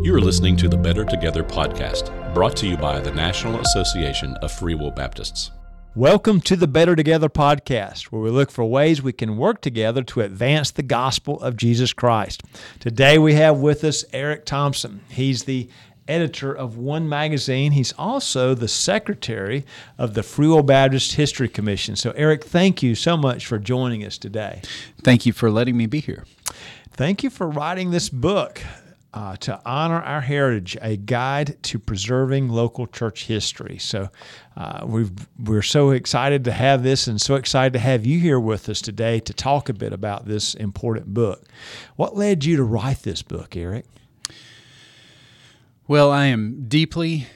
You are listening to the Better Together podcast, brought to you by the National Association of Free Will Baptists. Welcome to the Better Together podcast, where we look for ways we can work together to advance the gospel of Jesus Christ. Today we have with us Eric Thomsen. He's the editor of One Magazine. He's also the secretary of the Free Will Baptist History Commission. So, Eric, thank you so much for joining us today. Thank you for letting me be here. Thank you for writing this book. Uh, to honor our heritage, a guide to preserving local church history. So, uh, we we're so excited to have this and so excited to have you here with us today to talk a bit about this important book. What led you to write this book, Eric? Well, I am deeply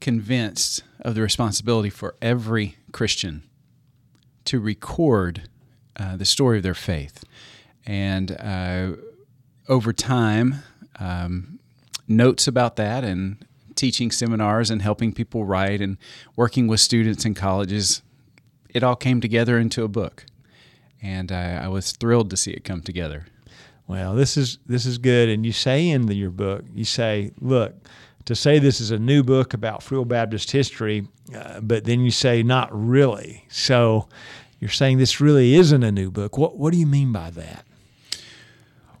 convinced of the responsibility for every Christian to record uh, the story of their faith. And uh, over time, um, notes about that and teaching seminars and helping people write and working with students in colleges, it all came together into a book. And I, I was thrilled to see it come together. Well, this is this is good. And you say in the, your book, you say, look, to say this is a new book about Free Baptist history, uh, but then you say not really. So you're saying this really isn't a new book. What what do you mean by that?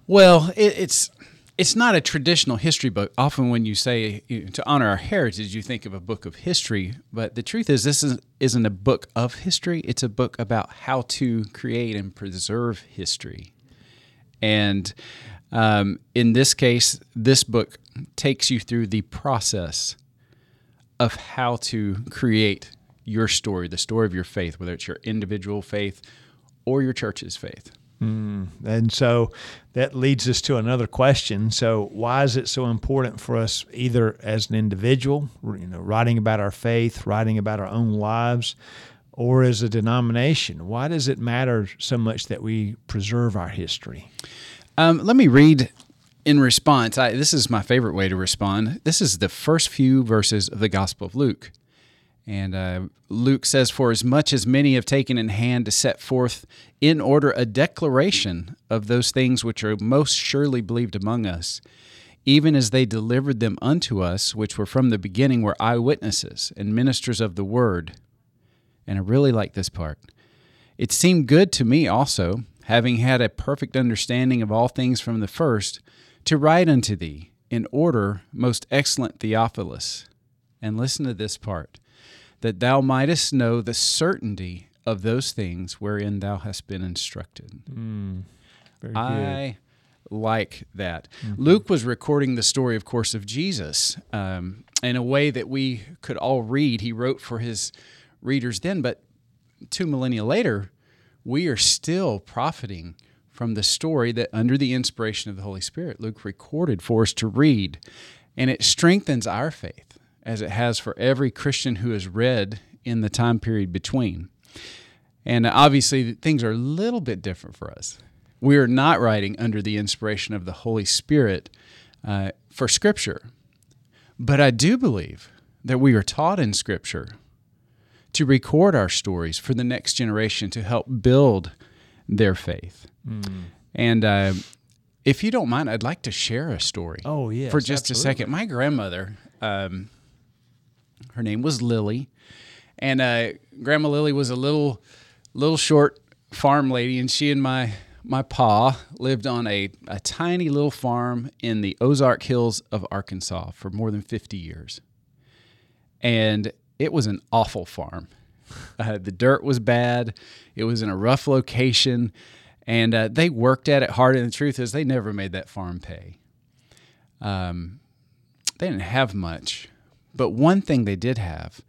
Well, it, it's it's not a traditional history book. Often, when you say to honor our heritage, you think of a book of history. But the truth is, this is, isn't a book of history. It's a book about how to create and preserve history. And um, in this case, this book takes you through the process of how to create your story, the story of your faith, whether it's your individual faith or your church's faith. Mm. And so that leads us to another question. So, why is it so important for us, either as an individual, you know, writing about our faith, writing about our own lives, or as a denomination? Why does it matter so much that we preserve our history? Um, let me read in response. I, this is my favorite way to respond. This is the first few verses of the Gospel of Luke. And uh, Luke says, For as much as many have taken in hand to set forth in order a declaration of those things which are most surely believed among us, even as they delivered them unto us, which were from the beginning, were eyewitnesses and ministers of the word. And I really like this part. It seemed good to me also, having had a perfect understanding of all things from the first, to write unto thee in order, most excellent Theophilus. And listen to this part that thou mightest know the certainty of those things wherein thou hast been instructed. Mm, I like that. Mm-hmm. Luke was recording the story, of course, of Jesus um, in a way that we could all read. He wrote for his readers then, but two millennia later, we are still profiting from the story that, under the inspiration of the Holy Spirit, Luke recorded for us to read. And it strengthens our faith as it has for every Christian who has read in the time period between. And obviously, things are a little bit different for us. We are not writing under the inspiration of the Holy Spirit uh, for Scripture. But I do believe that we are taught in Scripture to record our stories for the next generation to help build their faith. Mm. And uh, if you don't mind, I'd like to share a story. Oh, yes, For just absolutely. a second. My grandmother, um, her name was Lily, and uh, Grandma Lily was a little, little short farm lady, and she and my my pa lived on a, a tiny little farm in the Ozark Hills of Arkansas for more than 50 years. And it was an awful farm. Uh, the dirt was bad, it was in a rough location, and uh, they worked at it hard. And the truth is, they never made that farm pay. Um, they didn't have much. But one thing they did have,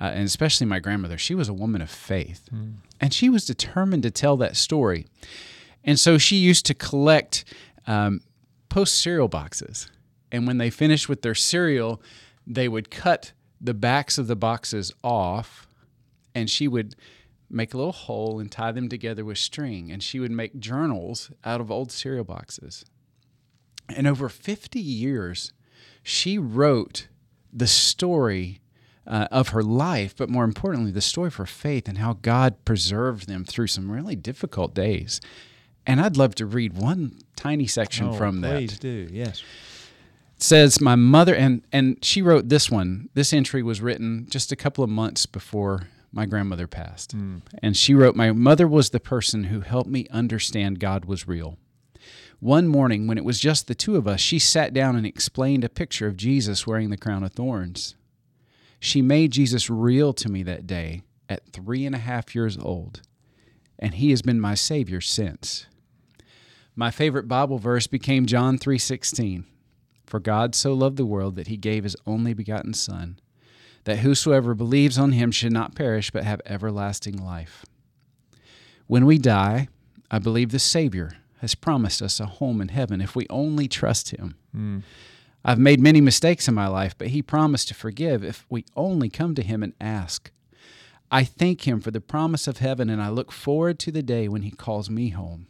uh, and especially my grandmother, she was a woman of faith. Mm. And she was determined to tell that story. And so she used to collect um, post cereal boxes. And when they finished with their cereal, they would cut the backs of the boxes off, and she would make a little hole and tie them together with string. And she would make journals out of old cereal boxes. And over 50 years, she wrote the story uh, of her life, but more importantly, the story of her faith and how God preserved them through some really difficult days. And I'd love to read one tiny section oh, from please that. Please do, yes. It says my mother and and she wrote this one. This entry was written just a couple of months before my grandmother passed. And she wrote my mother was the person who helped me understand God was real. One morning when it was just the two of us, she sat down and explained a picture of Jesus wearing the crown of thorns. She made Jesus real to me that day at three and a half years old, and he has been my Savior since. My favorite Bible verse became John 3:16. For God so loved the world that he gave his only begotten son, that whosoever believes on him should not perish but have everlasting life. When we die, I believe the Savior has promised us a home in heaven if we only trust him. Hmm. I've made many mistakes in my life, but he promised to forgive if we only come to him and ask. I thank him for the promise of heaven and I look forward to the day when he calls me home.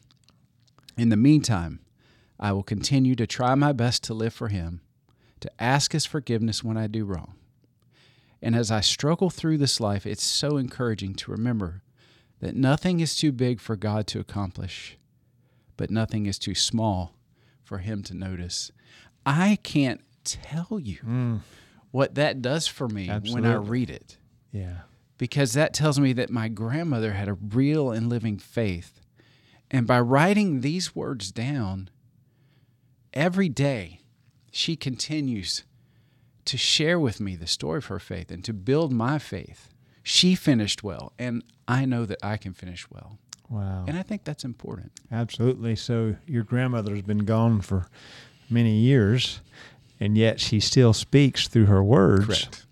In the meantime, I will continue to try my best to live for Him, to ask His forgiveness when I do wrong. And as I struggle through this life, it's so encouraging to remember that nothing is too big for God to accomplish, but nothing is too small for Him to notice. I can't tell you mm. what that does for me when I read it Yeah. because that tells me that my grandmother had a real and living faith. And by writing these words down, every day she continues to share with me the story of her faith and to build my faith. She finished well, and I know that I can finish well. Wow. And I think that's important. Absolutely. So your grandmother's been gone for many years, and yet she still speaks through her words. Correct.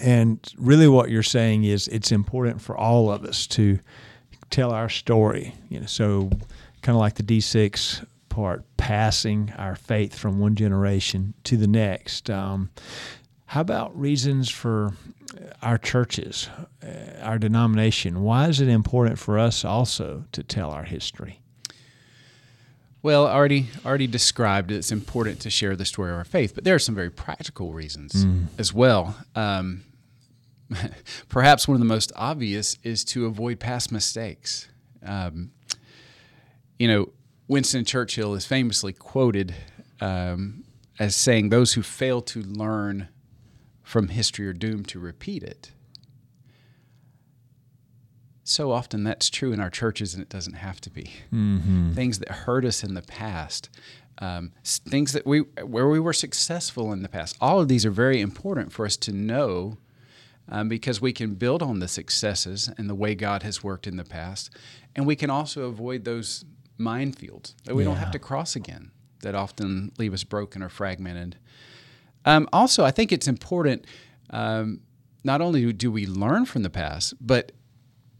And really, what you're saying is it's important for all of us to tell our story. You know, so kind of like the D6 part, passing our faith from one generation to the next. Um, how about reasons for our churches, uh, our denomination? Why is it important for us also to tell our history? Well, already already described it's important to share the story of our faith, but there are some very practical reasons as well. Um, perhaps one of the most obvious is to avoid past mistakes. Um, you know, Winston Churchill is famously quoted um, as saying, "Those who fail to learn from history are doomed to repeat it." So often that's true in our churches, and it doesn't have to be things that hurt us in the past, um, things that we where we were successful in the past. All of these are very important for us to know um, because we can build on the successes and the way God has worked in the past, and we can also avoid those minefields that we don't have to cross again that often leave us broken or fragmented. Um, also, I think it's important. Um, not only do we learn from the past, but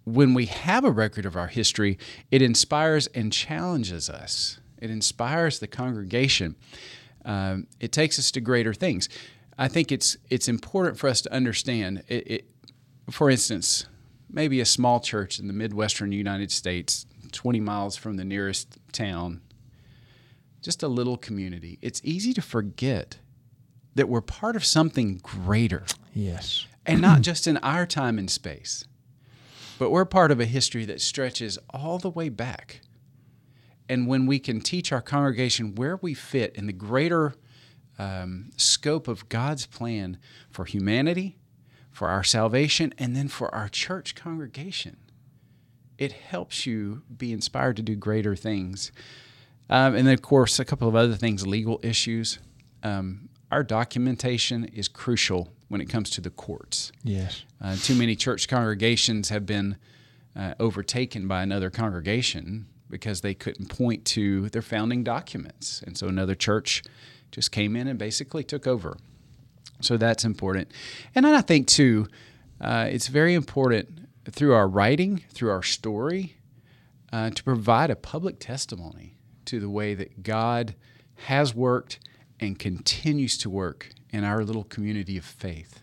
when we have a record of our history, it inspires and challenges us. It inspires the congregation. Um, it takes us to greater things. I think it's it's important for us to understand. It, it, for instance, maybe a small church in the midwestern United States, 20 miles from the nearest town, just a little community. It's easy to forget that we're part of something greater Yes. and not just in our time and space, but we're part of a history that stretches all the way back. And when we can teach our congregation where we fit in the greater um, scope of God's plan for humanity, for our salvation, and then for our church congregation, it helps you be inspired to do greater things. Um, and then, of course, a couple of other things legal issues. Um, our documentation is crucial when it comes to the courts. Yes. Uh, too many church congregations have been uh, overtaken by another congregation because they couldn't point to their founding documents. And so another church just came in and basically took over. So that's important. And then I think, too, uh, it's very important through our writing, through our story, uh, to provide a public testimony to the way that God has worked and continues to work in our little community of faith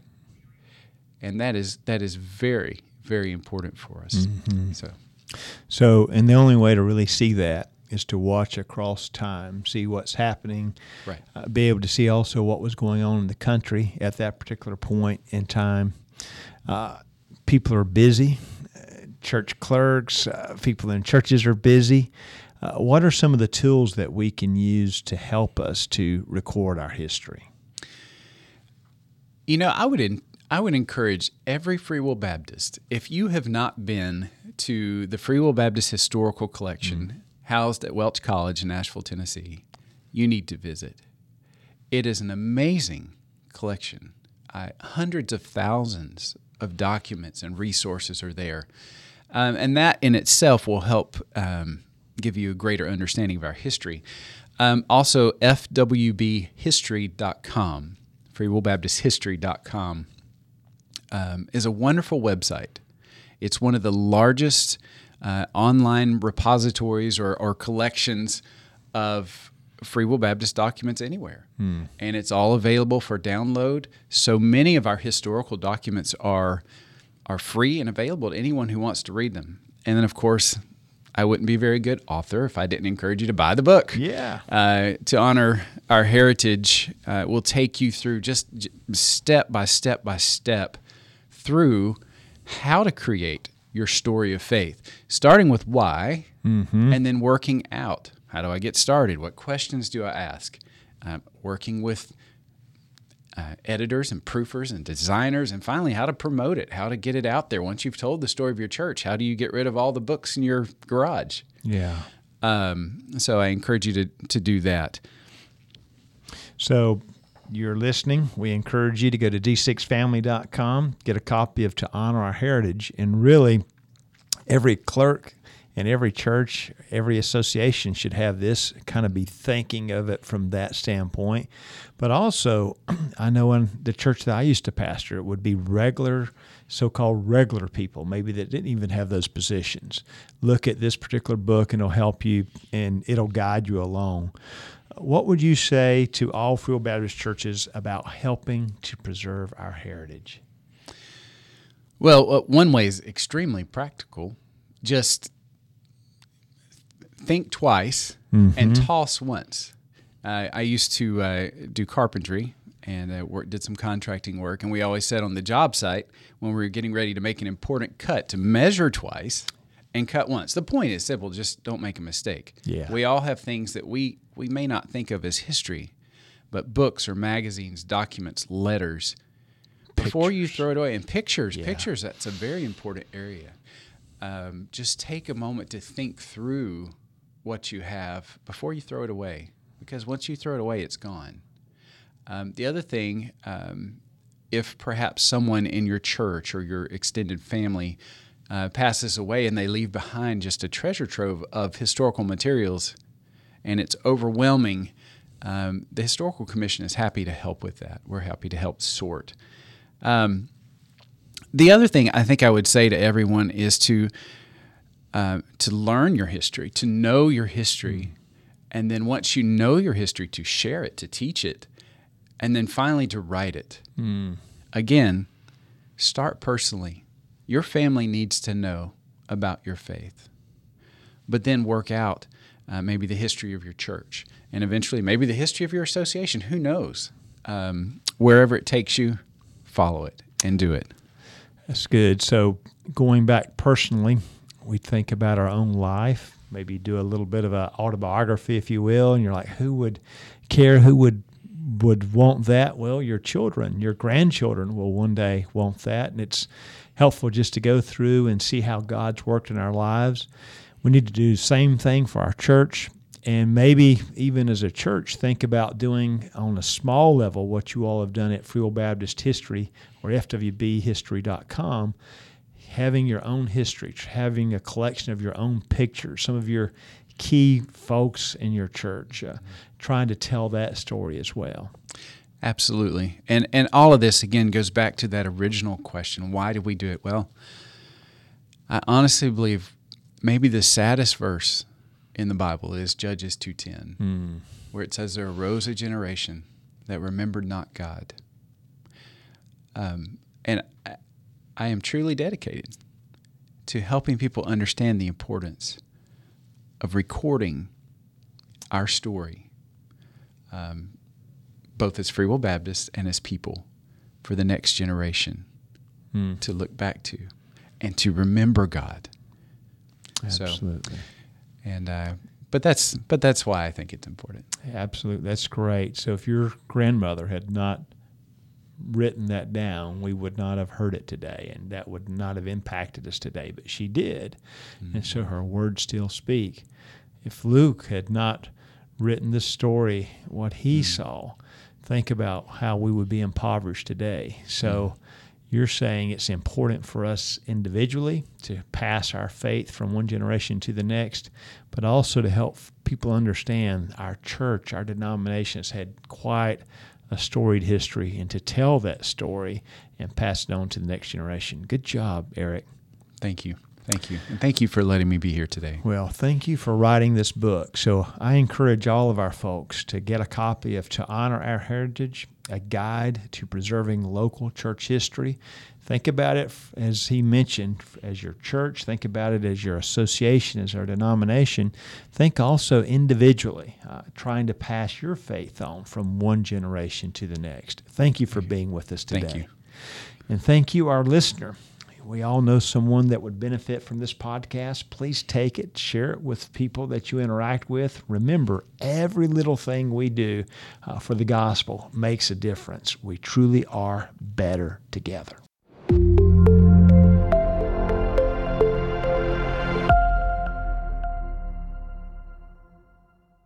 and that is that is very very important for us. So So, and the only way to really see that is to watch across time, see what's happening, Right. uh, be able to see also what was going on in the country at that particular point in time. Uh, people are busy, uh, church clerks, uh, people in churches are busy. Uh, what are some of the tools that we can use to help us to record our history? You know, I would in, I would encourage every Free Will Baptist, if you have not been to the Free Will Baptist Historical Collection mm-hmm. housed at Welch College in Nashville, Tennessee, you need to visit. It is an amazing collection. Uh, hundreds of thousands of documents and resources are there. Um, and that in itself will help um, give you a greater understanding of our history. Um, also, fwbhistory.com, freewillbaptisthistory.com, um, is a wonderful website. It's one of the largest uh, online repositories or, or collections of Free Will Baptist documents anywhere. Hmm. And it's all available for download. So many of our historical documents are are free and available to anyone who wants to read them. And then of course, I wouldn't be a very good author if I didn't encourage you to buy the book. Yeah. Uh, to honor our heritage, uh, we'll take you through just step by step by step through how to create your story of faith, starting with why, mm-hmm. and then working out how do I get started? What questions do I ask? Uh, working with uh, editors and proofers and designers, and finally, how to promote it, how to get it out there. Once you've told the story of your church, how do you get rid of all the books in your garage? Yeah. Um, so I encourage you to, to do that. So you're listening, we encourage you to go to d6family.com, get a copy of To Honor Our Heritage, and really every clerk and every church, every association should have this kind of be thinking of it from that standpoint. But also, I know in the church that I used to pastor, it would be regular, so called regular people, maybe that didn't even have those positions. Look at this particular book and it'll help you and it'll guide you along. What would you say to all Free Will Baptist churches about helping to preserve our heritage? Well, uh, one way is extremely practical. Just think twice mm-hmm. and toss once. Uh, I used to uh, do carpentry and uh, work, did some contracting work, and we always said on the job site when we were getting ready to make an important cut to measure twice and cut once. The point is simple: just don't make a mistake. Yeah. We all have things that we we may not think of as history, but books or magazines, documents, letters. Pictures. Before you throw it away, and pictures, yeah. pictures. That's a very important area. Um, just take a moment to think through what you have before you throw it away, because once you throw it away, it's gone. Um, the other thing, um, if perhaps someone in your church or your extended family uh, passes away and they leave behind just a treasure trove of historical materials and it's overwhelming, um, the Historical Commission is happy to help with that. We're happy to help sort. Um, the other thing I think I would say to everyone is to uh, to learn your history, to know your history, and then once you know your history, to share it, to teach it, and then finally to write it. Mm. Again, start personally. Your family needs to know about your faith, but then work out uh, maybe the history of your church, and eventually maybe the history of your association. Who knows? Um, wherever it takes you, follow it and do it. That's good. So, going back personally, we think about our own life, maybe do a little bit of an autobiography, if you will, and you're like, who would care? Who would would want that? Well, your children, your grandchildren will one day want that, and it's helpful just to go through and see how God's worked in our lives. We need to do the same thing for our church. And maybe even as a church, think about doing on a small level what you all have done at Free Will Baptist History or FWBHistory.com having your own history, having a collection of your own pictures, some of your key folks in your church, uh, trying to tell that story as well. Absolutely. And and all of this again goes back to that original question, why do we do it? Well, I honestly believe maybe the saddest verse in the Bible is Judges 2:10, mm. where it says there arose a generation that remembered not God. Um, and I am truly dedicated to helping people understand the importance of recording our story, um, both as Free Will Baptists and as people, for the next generation hmm. to look back to and to remember God. Absolutely. So, and uh, but that's but that's why I think it's important. Absolutely, that's great. So if your grandmother had not written that down, we would not have heard it today, and that would not have impacted us today. But she did, mm-hmm. and so her words still speak. If Luke had not written the story, what he mm-hmm. saw, think about how we would be impoverished today. So. Mm-hmm you're saying it's important for us individually to pass our faith from one generation to the next, but also to help people understand our church, our denomination has had quite a storied history, and to tell that story and pass it on to the next generation. Good job, Eric. Thank you. Thank you. And thank you for letting me be here today. Well, thank you for writing this book. So I encourage all of our folks to get a copy of To Honor Our Heritage, a guide to preserving local church history. Think about it, as he mentioned, as your church. Think about it as your association, as our denomination. Think also individually, uh, trying to pass your faith on from one generation to the next. Thank you for being with us today. Thank you. And thank you, our listener we all know someone that would benefit from this podcast. Please take it, share it with people that you interact with. Remember, every little thing we do uh, for the gospel makes a difference. We truly are better together.